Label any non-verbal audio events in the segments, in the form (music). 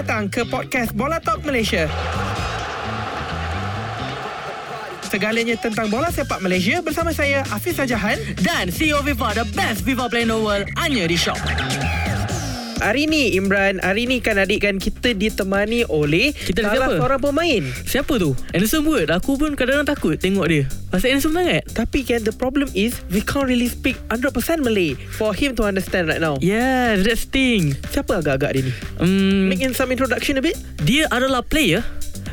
datang ke podcast Bola Talk Malaysia. Segalanya tentang bola sepak Malaysia bersama saya Hafiz Sajahan. Dan CEO FIFA, the best FIFA player in the world, hanya di Shop. Hari ni Imran, hari ni kan adik kan kita ditemani oleh Kita salah siapa? seorang pemain. Siapa tu? Anderson Wood. Aku pun kadang-kadang takut tengok dia. Pasal handsome sangat. Tapi kan the problem is we can't really speak 100% Malay for him to understand right now. Yes, that's thing. Siapa agak-agak dia ni? Um, Make him some introduction a bit. dia adalah player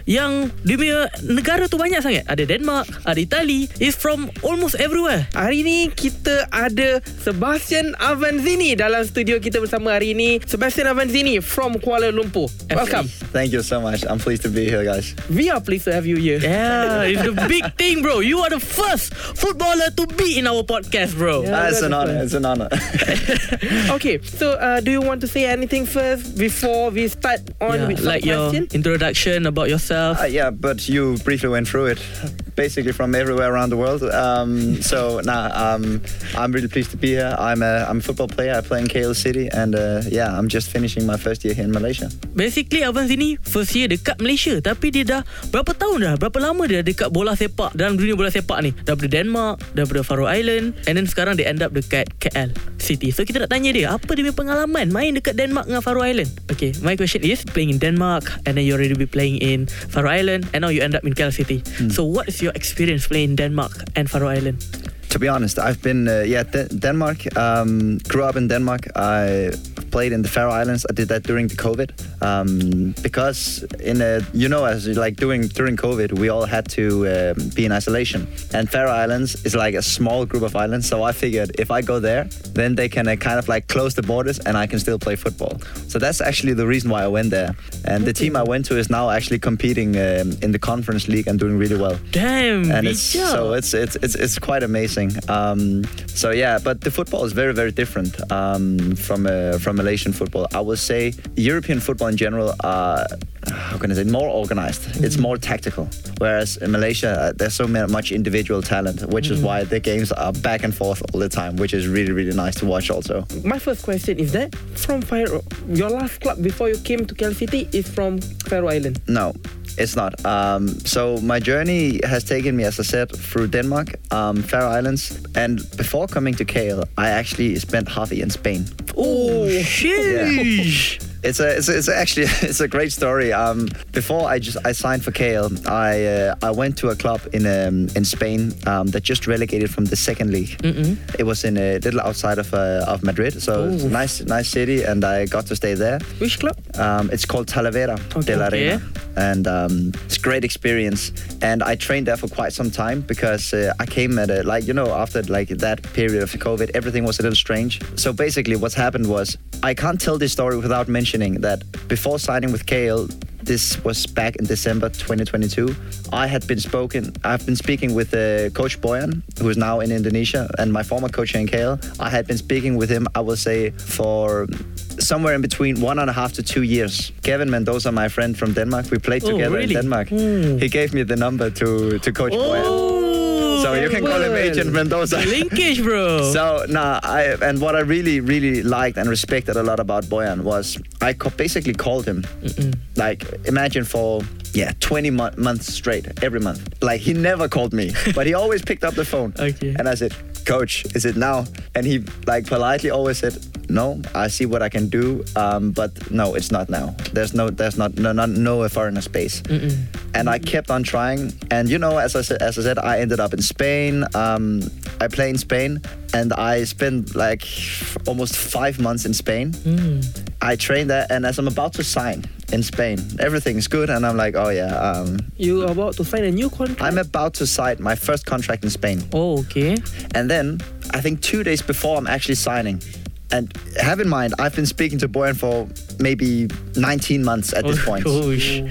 yang dia punya negara tu banyak sangat. Ada Denmark, ada Itali. He's from almost everywhere. Hari ni kita ada Sebastian Avanzini dalam studio kita bersama hari ini. Sebastian Avanzini from Kuala Lumpur. Welcome. Thank you so much. I'm pleased to be here, guys. We are pleased to have you here. Yeah, it's the big (laughs) thing, bro. You are the first footballer to be in our podcast, bro. Yeah. Ah, it's an honor. It's an honor. (laughs) Okay, so uh, do you want to say anything first before we start on Yeah, with some like your question? introduction about yourself. Uh, yeah, but you briefly went through it. Basically from everywhere around the world. Um, (laughs) so nah, um, I'm really pleased to be here. I'm a I'm a football player. I play in KL City, and uh, yeah, I'm just finishing my first year here in Malaysia. Basically Abang sini First year dekat Malaysia Tapi dia dah Berapa tahun dah Berapa lama dia dekat bola sepak Dalam dunia bola sepak ni Daripada Denmark Daripada Faroe Island And then sekarang dia end up dekat KL City So kita nak tanya dia Apa dia punya pengalaman Main dekat Denmark dengan Faroe Island Okay My question is Playing in Denmark And then you already be playing in Faroe Island And now you end up in KL City. Hmm. So what is your experience Playing Denmark And Faroe Island To be honest, I've been uh, yeah De- Denmark. Um, grew up in Denmark. I played in the Faroe Islands. I did that during the COVID um, because in a, you know as like doing during COVID we all had to um, be in isolation. And Faroe Islands is like a small group of islands. So I figured if I go there, then they can uh, kind of like close the borders and I can still play football. So that's actually the reason why I went there. And the team I went to is now actually competing um, in the Conference League and doing really well Damn and it's so it's it's it's it's quite amazing. Um, so yeah, but the football is very very different um, from uh, from Malaysian football. I would say European football in general. Uh, how can I say more organized? It's more tactical. Whereas in Malaysia, uh, there's so much individual talent, which is why the games are back and forth all the time, which is really really nice to watch. Also, My first question is that from Faroe, your last club before you came to KL City is from Faroe Island. No, it's not. Um, so my journey has taken me, as I said, through Denmark, um, Faroe Islands, and before coming to KL, I actually spent half a year in Spain. Oh sheesh It's a, it's, a, it's actually (laughs) it's a great story. Um, before I just I signed for KL, I uh, I went to a club in um, in Spain um, that just relegated from the second league. It was in a little outside of uh, of Madrid, so it's a nice nice city, and I got to stay there. Which club? Um, it's called Talavera de la Okay. Reina, and um, it's a great experience. And I trained there for quite some time because uh, I came at it like you know after like that period of COVID, everything was a little strange. So basically, what's happened was I can't tell this story without mentioning that before signing with KL. This was back in December 2022. I had been spoken. I've been speaking with uh, Coach Bojan, who is now in Indonesia, and my former coach KL. I had been speaking with him. I will say for somewhere in between one and a half to two years. Kevin Mendoza, my friend from Denmark, we played Oh, together really? in Denmark. He gave me the number to to Coach Bojan. So you can call him. Agent Mendoza. (laughs) linkage, bro. So nah, I and what I really really liked and respected a lot about Bojan was I co- basically called him, like imagine for yeah 20 mo- months straight every month. Like he never called me, (laughs) but he always picked up the phone. Okay. And I said, Coach, is it now? And he like politely always said, No, I see what I can do, um, but no, it's not now. There's no there's not no no, no foreigner space. And I kept on trying, and you know, as I said, as I said, I ended up in Spain. Um, I play in Spain, and I spent like almost five months in Spain. I trained there, and as I'm about to sign in Spain, everything's good, and I'm like, oh yeah, um, You about to sign a new contract. I'm about to sign my first contract in Spain, Oh, okay. and then I think two days before I'm actually signing. And have in mind, I've been speaking to Bojan for maybe 19 months at this Oh, point. gosh.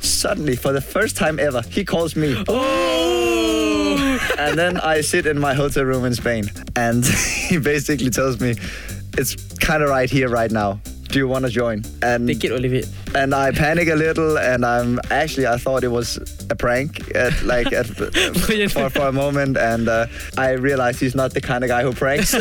Suddenly, for the first time ever, he calls me. Oh! (laughs) and then I sit in my hotel room in Spain, and (laughs) he basically tells me, "It's kind of right here, right now. Do you want to join?" And Take it or leave it. and I panic a little, and I'm actually I thought it was a prank, at, like at, (laughs) for for a moment, and uh, I realized he's not the kind of guy who pranks. (laughs) no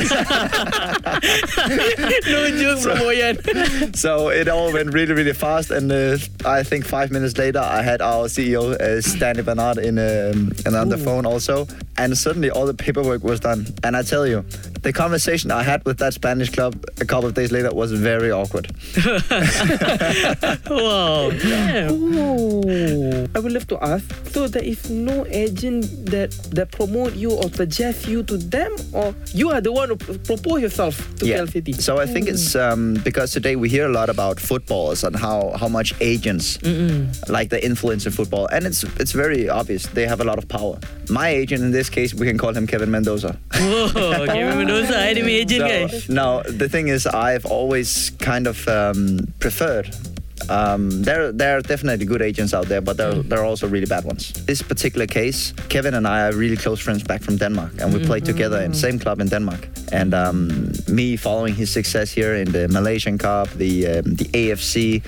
joke from Bojan. (laughs) so it all went really really fast, and uh, I think five minutes later I had our CEO uh, Stanley Bernard in um, and on the phone also, and suddenly all the paperwork was done. And I tell you, the conversation I had with that Spanish club a couple of days later was very awkward. (laughs) (laughs) wow. Damn. Oh, I would love to ask. So there is no agent that that promote you or suggest you to them, or you are the one who p- propose yourself to yeah. KL City. So I think it's um, because today we hear a lot about footballers and how how much agents like the influence in football, and it's it's very obvious they have a lot of power. My agent in this case, we can call him Kevin Mendoza. Whoa, Kevin (laughs) Mendoza, enemy agent guys. So, no, the thing is, I've always kind of um, preferred. Um, there, there are definitely good agents out there, but there, there are also really bad ones. This particular case, Kevin and I are really close friends back from Denmark, and we played together in the same club in Denmark. And um, me following his success here in the Malaysian Cup, the um, the AFC,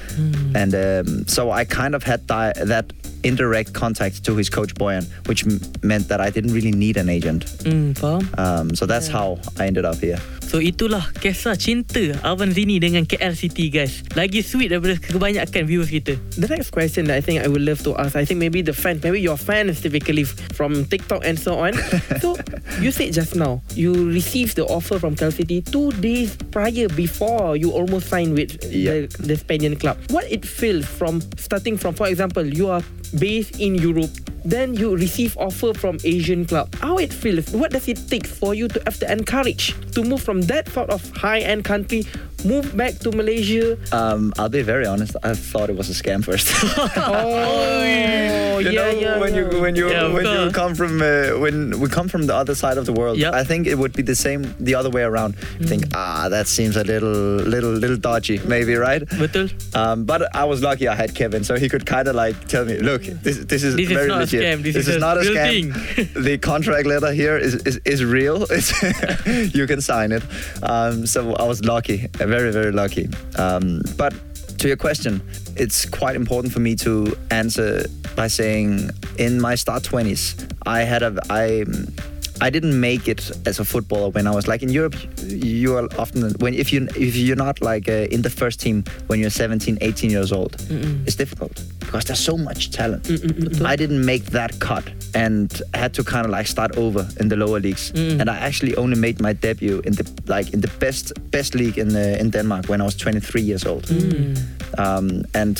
and um, so I kind of had di- that indirect contact to his coach Bojan, which m- meant that I didn't really need an agent. Hmm, faham? Um, so that's how I ended up here. So itulah kisah cinta Alvan Zini dengan KL City guys. Lagi sweet daripada kebanyakan viewers kita. The next question that I think I would love to ask, I think maybe the fans, maybe your fans typically from TikTok and so on. (laughs) so you said just now you received the offer from Cal City two days prior before you almost signed with Yeah. the, the Spaniard club. What it feels from starting from, for example, you are based in Europe. Then you receive offer from Asian club. How it feels? What does it take for you to have the encourage to move from that sort of high end country, move back to Malaysia? Um, I'll be very honest. I thought it was a scam first. (laughs) Oh, (laughs) you yeah, know, yeah. when you when you Yeah, when you come from uh, when we come from the other side of the world, Yep. I think it would be the same the other way around. You think ah, that seems a little little little dodgy, maybe right? Betul? Um, but I was lucky I had Kevin, so he could kind of like tell me, look, this this is This is very not a legit. scam. This is is a not a real scam. thing." (laughs) the contract letter here is is, is real. It's you can sign it. Um, so I was lucky, very very lucky. Um, but to your question, it's quite important for me to answer by saying in my start 20s, I had a I I didn't make it as a footballer when I was like in Europe. You are often when if you if you're not like uh, in the first team when you're 17, 18 years old, it's difficult because there's so much talent. I didn't make that cut and had to kind of like start over in the lower leagues. And I actually only made my debut in the like in the best best league in uh, in Denmark when I was 23 years old. Um, and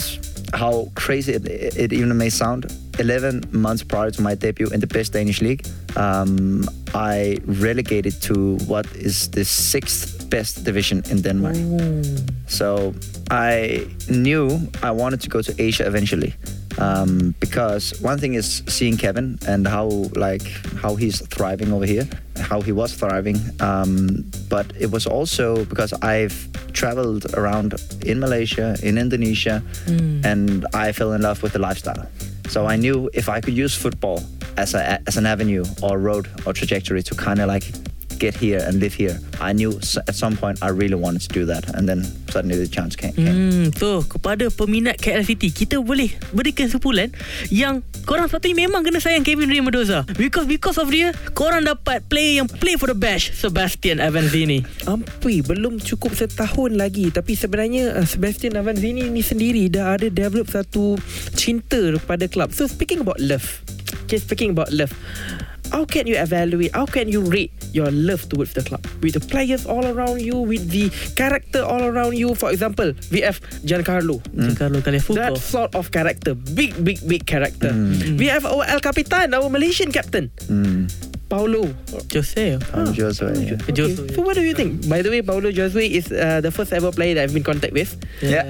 how crazy it, it even may sound, 11 months prior to my debut in the best Danish league, um, I relegated to what is the sixth best division in Denmark. So I knew I wanted to go to Asia eventually. Um, because one thing is seeing Kevin and how like how he's thriving over here, how he was thriving. Um, but it was also because I've traveled around in Malaysia, in Indonesia, and I fell in love with the lifestyle. So I knew if I could use football as a as an avenue or road or trajectory to kind of like get here and live here, I knew s- at some point I really wanted to do that, and then suddenly the chance came. came. Hmm, so kepada peminat KL City kita boleh berikan sepulan yang korang sepatutnya memang kena sayang Kevin Ray Mendoza because because of dia korang dapat play yang play for the bash Sebastian Avanzini. Ampui belum cukup setahun lagi tapi sebenarnya uh, Sebastian Avanzini ni sendiri dah ada develop satu cinta kepada klub. So speaking about love. Okay, speaking about love. How can you evaluate? How can you rate your love towards the club? With the players all around you, with the character all around you. For example, we have Giancarlo. Giancarlo Gallifuoco. That sort of character, big, big, big character. We have our El Capitan, our Malaysian captain, Mm. Paulo. Jose. I'm just Okay. uh, Jose. So what do you think? By the way, Paulo Jose is uh, the first ever player that I've been in contact with. yeah.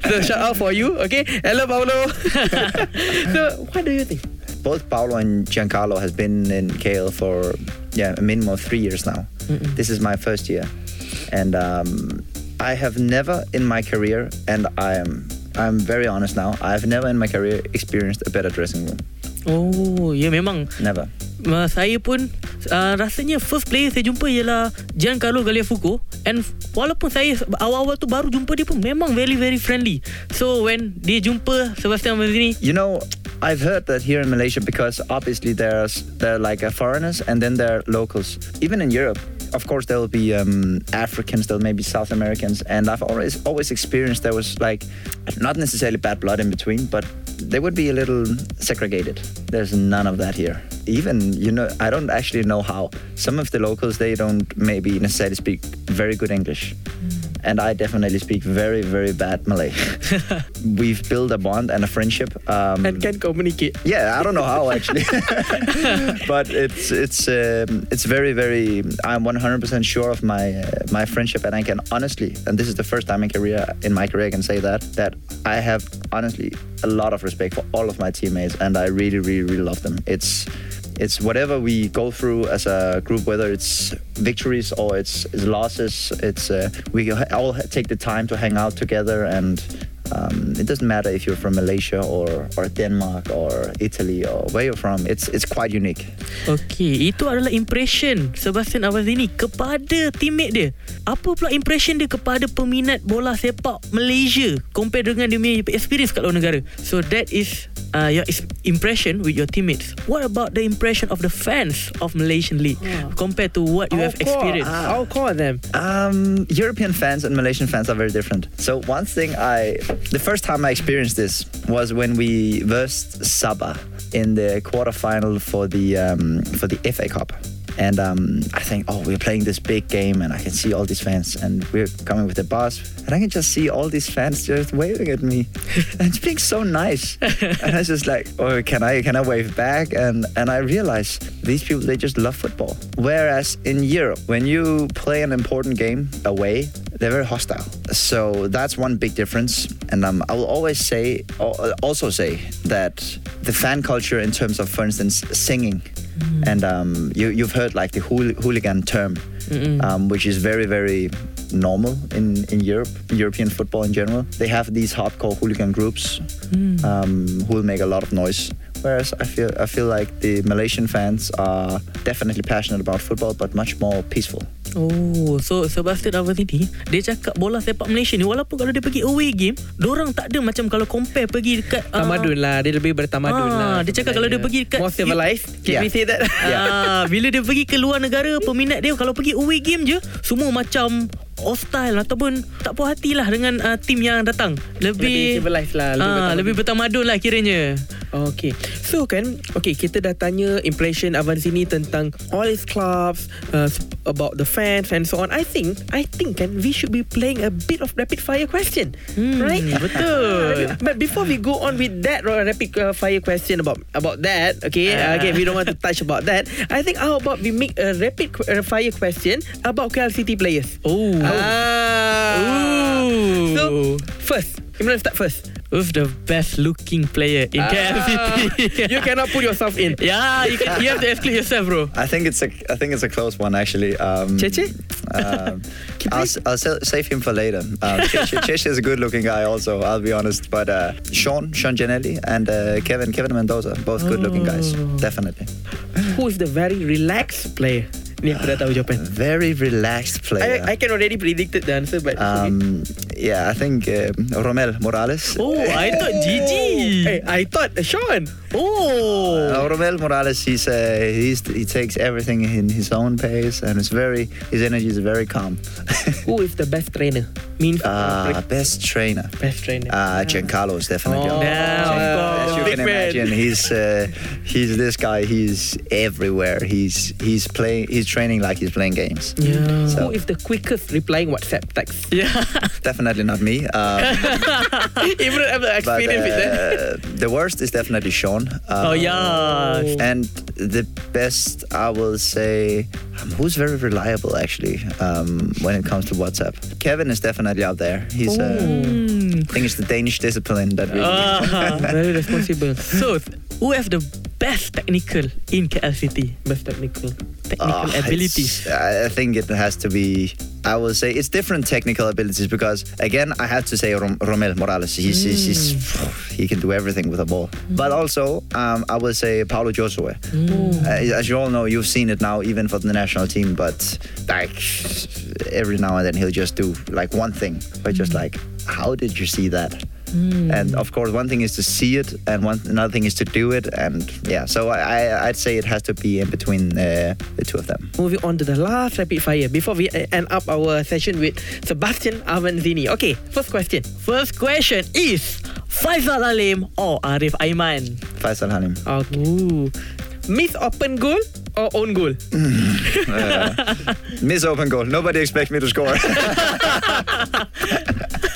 (laughs) so shout out for you. Okay, hello Paulo. (laughs) so what do you think? Both Paolo and Giancarlo has been in KL for yeah a minimum of three years now. This is my first year, and um, I have never in my career, and I am I'm very honest now. I've never in my career experienced a better dressing room. Oh, ya memang Never. Uh, saya pun uh, rasanya first player saya jumpa ialah Giancarlo Galliafuco and walaupun saya awal-awal tu baru jumpa dia pun memang very very friendly. So when dia jumpa Sebastian Mazzini, You know, I've heard that here in Malaysia because obviously there's there like uh, foreigners and then there are locals. Even in Europe, of course there will be um, Africans, there may be South Americans, and I've always always experienced there was like not necessarily bad blood in between, but they would be a little segregated. There's none of that here. Even you know, I don't actually know how. Some of the locals they don't maybe necessarily speak very good English. And I definitely speak very, very bad Malay. (laughs) We've built a bond and a friendship. Um, And can communicate. yeah, I don't know how actually, (laughs) (laughs) but it's it's um, it's very very. I'm 100 percent sure of my uh, my friendship, and I can honestly, and this is the first time in career in my career I can say that that I have honestly a lot of respect for all of my teammates, and I really really really love them. It's it's whatever we go through as a group, whether it's victories or it's, it's losses. It's uh, we all take the time to hang out together, and um, it doesn't matter if you're from Malaysia or or Denmark or Italy or where you're from. It's it's quite unique. Okay, itu adalah impression Sebastian Avazini kepada teammate dia. Apa pula impression dia kepada peminat bola sepak Malaysia compare dengan dia punya experience kat luar negara. So that is uh, your impression with your teammates. What about the impression of the fans of Malaysian League compared to what you have experienced? I'll call them. Um, European fans and Malaysian fans are very different. So one thing I, the first time I experienced this was when we versed Sabah in the quarterfinal for the um, for the FA Cup. And um, I think, oh, we're playing this big game, and I can see all these fans, and we're coming with the bus, and I can just see all these fans just waving at me, (laughs) and it's being so nice. and I was just like, oh, can I can I wave back? And and I realized these people they just love football. Whereas in Europe, when you play an important game away, they're very hostile. So that's one big difference. And um, I will always say, also say that the fan culture in terms of, for instance, singing, and um, you you've heard like the hool- hooligan term, um, which is very very normal in in Europe, European football in general. They have these hardcore hooligan groups um, who will make a lot of noise. Whereas I feel I feel like the Malaysian fans are definitely passionate about football, but much more peaceful. Oh, so Sebastian Avazini dia cakap bola sepak Malaysia ni walaupun kalau dia pergi away game, orang tak ada macam kalau compare pergi dekat ah, Tamadun lah. Dia lebih bertamadun Ah, lah. dia cakap kalau dia pergi dekat- More civilized. Can Yeah. we say that? (laughs) Ah, bila dia pergi ke luar negara peminat dia kalau pergi away game je semua macam hostile ataupun tak puas hati lah dengan uh, tim yang datang Lebih lebih civilized lah. Lebih ah, bertamadun. lebih bertamadun lah kiranya Okay So kan Okay kita dah tanya Impression Avanzini Tentang All his clubs uh, About the fans And so on I think I think kan We should be playing A bit of rapid fire question Hmm, Right betul. (laughs) But before we go on With that uh, Rapid uh, fire question About about that Okay uh, Ah. Okay we don't want to touch about that I think how about We make a rapid uh, fire question About KL City players oh Ah. Ooh. So First Imran start first who's the best looking player in KL Ah, City You cannot put yourself in (laughs) yeah you, can, you have to exclude yourself bro I think it's a I think it's a close one actually. Um, Cheche? (laughs) Um, I'll, s- I'll save him for later. (laughs) Um, Cheche, Cheche is a good looking guy also. I'll be honest, but uh, Sean Sean Giannelli and uh, Kevin Kevin Mendoza both good looking guys. Oh. Definitely. Who is the very relaxed player? Ni aku dah tahu jawapan. Very relaxed player. I, I can already predict the answer, but um, yeah, I think uh, Romel Morales. oh I thought Gigi (laughs) hey, I thought uh, Sean. oh Uh, Romel Morales, he's uh, he's he takes everything in his own pace, and it's very his energy is very calm. (laughs) Who is the best trainer? Mean uh, best trainer. best trainer. Uh, Giancarlo is definitely Oh, on. yeah, As you course. can Big man. imagine, he's uh, he's this guy. He's everywhere. He's he's playing. He's training like he's playing games. yeah So- Who is the quickest replying WhatsApp text? yeah (laughs) Definitely not me. Um, (laughs) Even have the but experience with that. uh, the worst is definitely Sean. Um, oh yeah And the best, I will say, um, who's very reliable actually um, when it comes to WhatsApp. Kevin is definitely out there. He's, uh, Hmm. I think it's the Danish discipline that really. Ah. (laughs) Very responsible. So who have the best technical in KL City? Best technical. Technical Ah, abilities. I think it has to be. I will say it's different technical abilities because again I have to say Rom- Romel Morales. He's, he's, he's he can do everything with a ball. But also um, I will say Paulo Josue. Uh, as you all know, you've seen it now even for the national team. But like every now and then he'll just do like one thing. But just like how did you see that? And of course, one thing is to see it, and one another thing is to do it. And yeah, so I, I'd say it has to be in between uh, the two of them. Moving on to the last rapid fire before we uh, end up our session with Sebastian Avanzini. Okay, first question. First question is Faisal Halim or Arif Aiman? Faisal Halim. Okay. Ooh. Miss open goal or own goal? (laughs) Miss open goal. Nobody expects me to score. (laughs)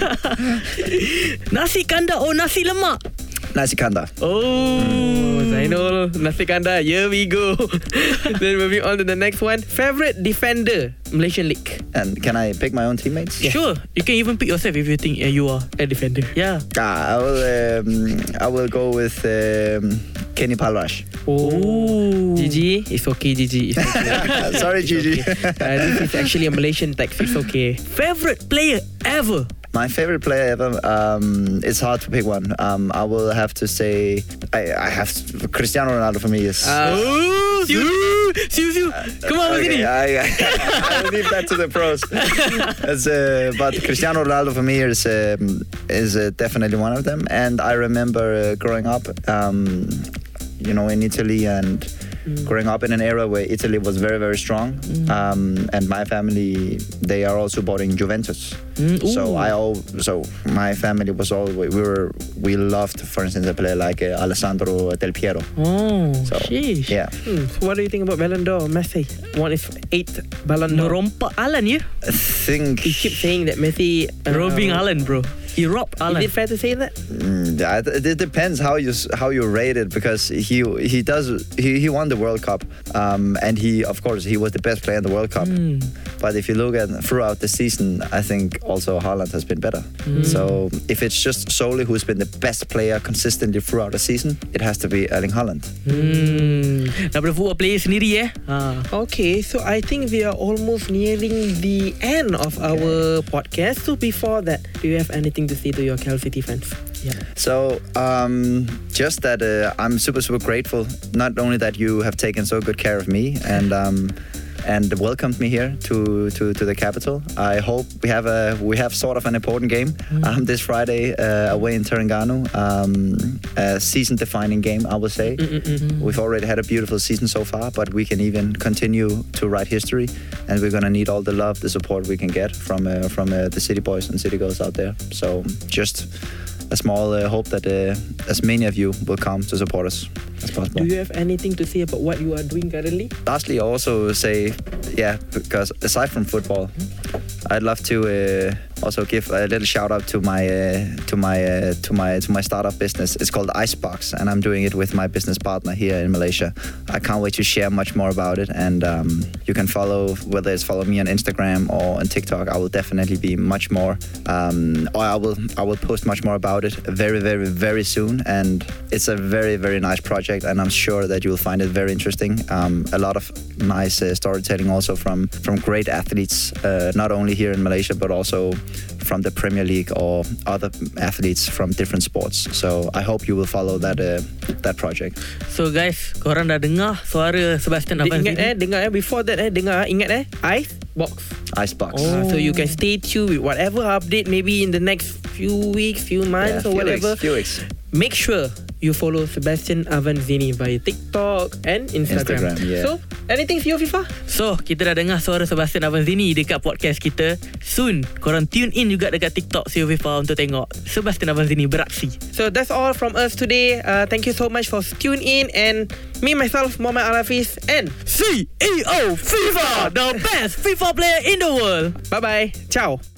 (laughs) Nasi kandar or nasi lemak? Nasi kanda. Oh, Zainul, nasi kandar. Here we go. (laughs) then moving on to the next one. Favorite defender, Malaysian League. And can I pick my own teammates? Sure, you can even pick yourself if you think uh, you are. A defender. Yeah. Ah, I will. Um, I will go with um, Kenny Palrash. Oh. GG, it's okay, GG. It's okay. (laughs) Sorry, It's Gigi. okay. Uh, this is actually a Malaysian text. It's okay. Favorite player ever? My favorite player ever. Um, it's hard to pick one. Um, I will have to say I, I have Cristiano Ronaldo for me is. Uh, Oh, Siu, Siu, Siu. Come on, Okay. I, I will leave that to the pros. (laughs) Uh, but Cristiano Ronaldo for me is um, is uh, definitely one of them. And I remember uh, growing up, um, you know, in Italy and growing up in an era where Italy was very very strong. Um, and my family, they are also supporting Juventus. Mm, So. I all so my family was always we were we loved, for instance, a player like uh, Alessandro Del Piero. Oh, So sheesh. yeah. hmm, so what do you think about Ballon d'Or, Messi? One is eighth Ballon d'Or. Merompak Haaland ya? I think He keeps saying that Messi. uh, Robbing Haaland, bro. He robbed Is it fair to say that? Mm, it, it depends how you how you rate it because he he does he, he won the World Cup um, and he of course he was the best player in the World Cup. Hmm. But if you look at throughout the season, I think also Haaland has been better. So if it's just solely who's been the best player consistently throughout the season, it has to be Erling Haaland. Hmm. Daripada football player sendiri eh. Ha. Okay, so I think we are almost nearing the end of our podcast. So before that, do you have anything to say to your KL City fans? Yeah. So um, just that uh, I'm super super grateful. Not only that you have taken so good care of me and um, and welcomed me here to, to, to the capital. I hope we have a we have sort of an important game um, this Friday uh, away in Terengganu. Um, a season defining game, I would say. We've already had a beautiful season so far, but we can even continue to write history, and we're gonna need all the love, the support we can get from uh, from uh, the city boys and city girls out there. So just a small uh, hope that uh, as many of you will come to support us as possible. Do you have anything to say about what you are doing currently? Lastly, I also say, yeah, because aside from football, I'd love to uh, also give a little shout out to my uh, to my uh, to my to my startup business. It's called Icebox, and I'm doing it with my business partner here in Malaysia. I can't wait to share much more about it, and um, you can follow whether it's follow me on Instagram or on TikTok. I will definitely be much more, um, or I will I will post much more about it very very very soon. And it's a very very nice project, and I'm sure that you'll find it very interesting. Um, a lot of nice uh, storytelling also from from great athletes, uh, not only here in Malaysia but also from the Premier League or other athletes from different sports. So I hope you will follow that uh, that project. So guys, korang dah dengar suara Sebastian Avan ingat eh, dengar eh. Before that eh, dengar ingat eh. Ice box. Icebox. Ah, so you can stay tuned with whatever update maybe in the next few weeks, few Yeah, months or few whatever. Weeks, few weeks. Make sure you follow Sebastian Avanzini via TikTok and Instagram. Instagram, yeah. So, anything for you, FIFA? So, kita dah dengar suara Sebastian Avanzini dekat podcast kita. Soon, korang tune in juga dekat TikTok Sio Viva untuk tengok Sebastian Avanzini beraksi. So that's all from us today. Uh, thank you so much for tuning in and me myself Muhammad Al-Hafiz and CEO FIFA, the best FIFA player in the world. bye bye. Ciao.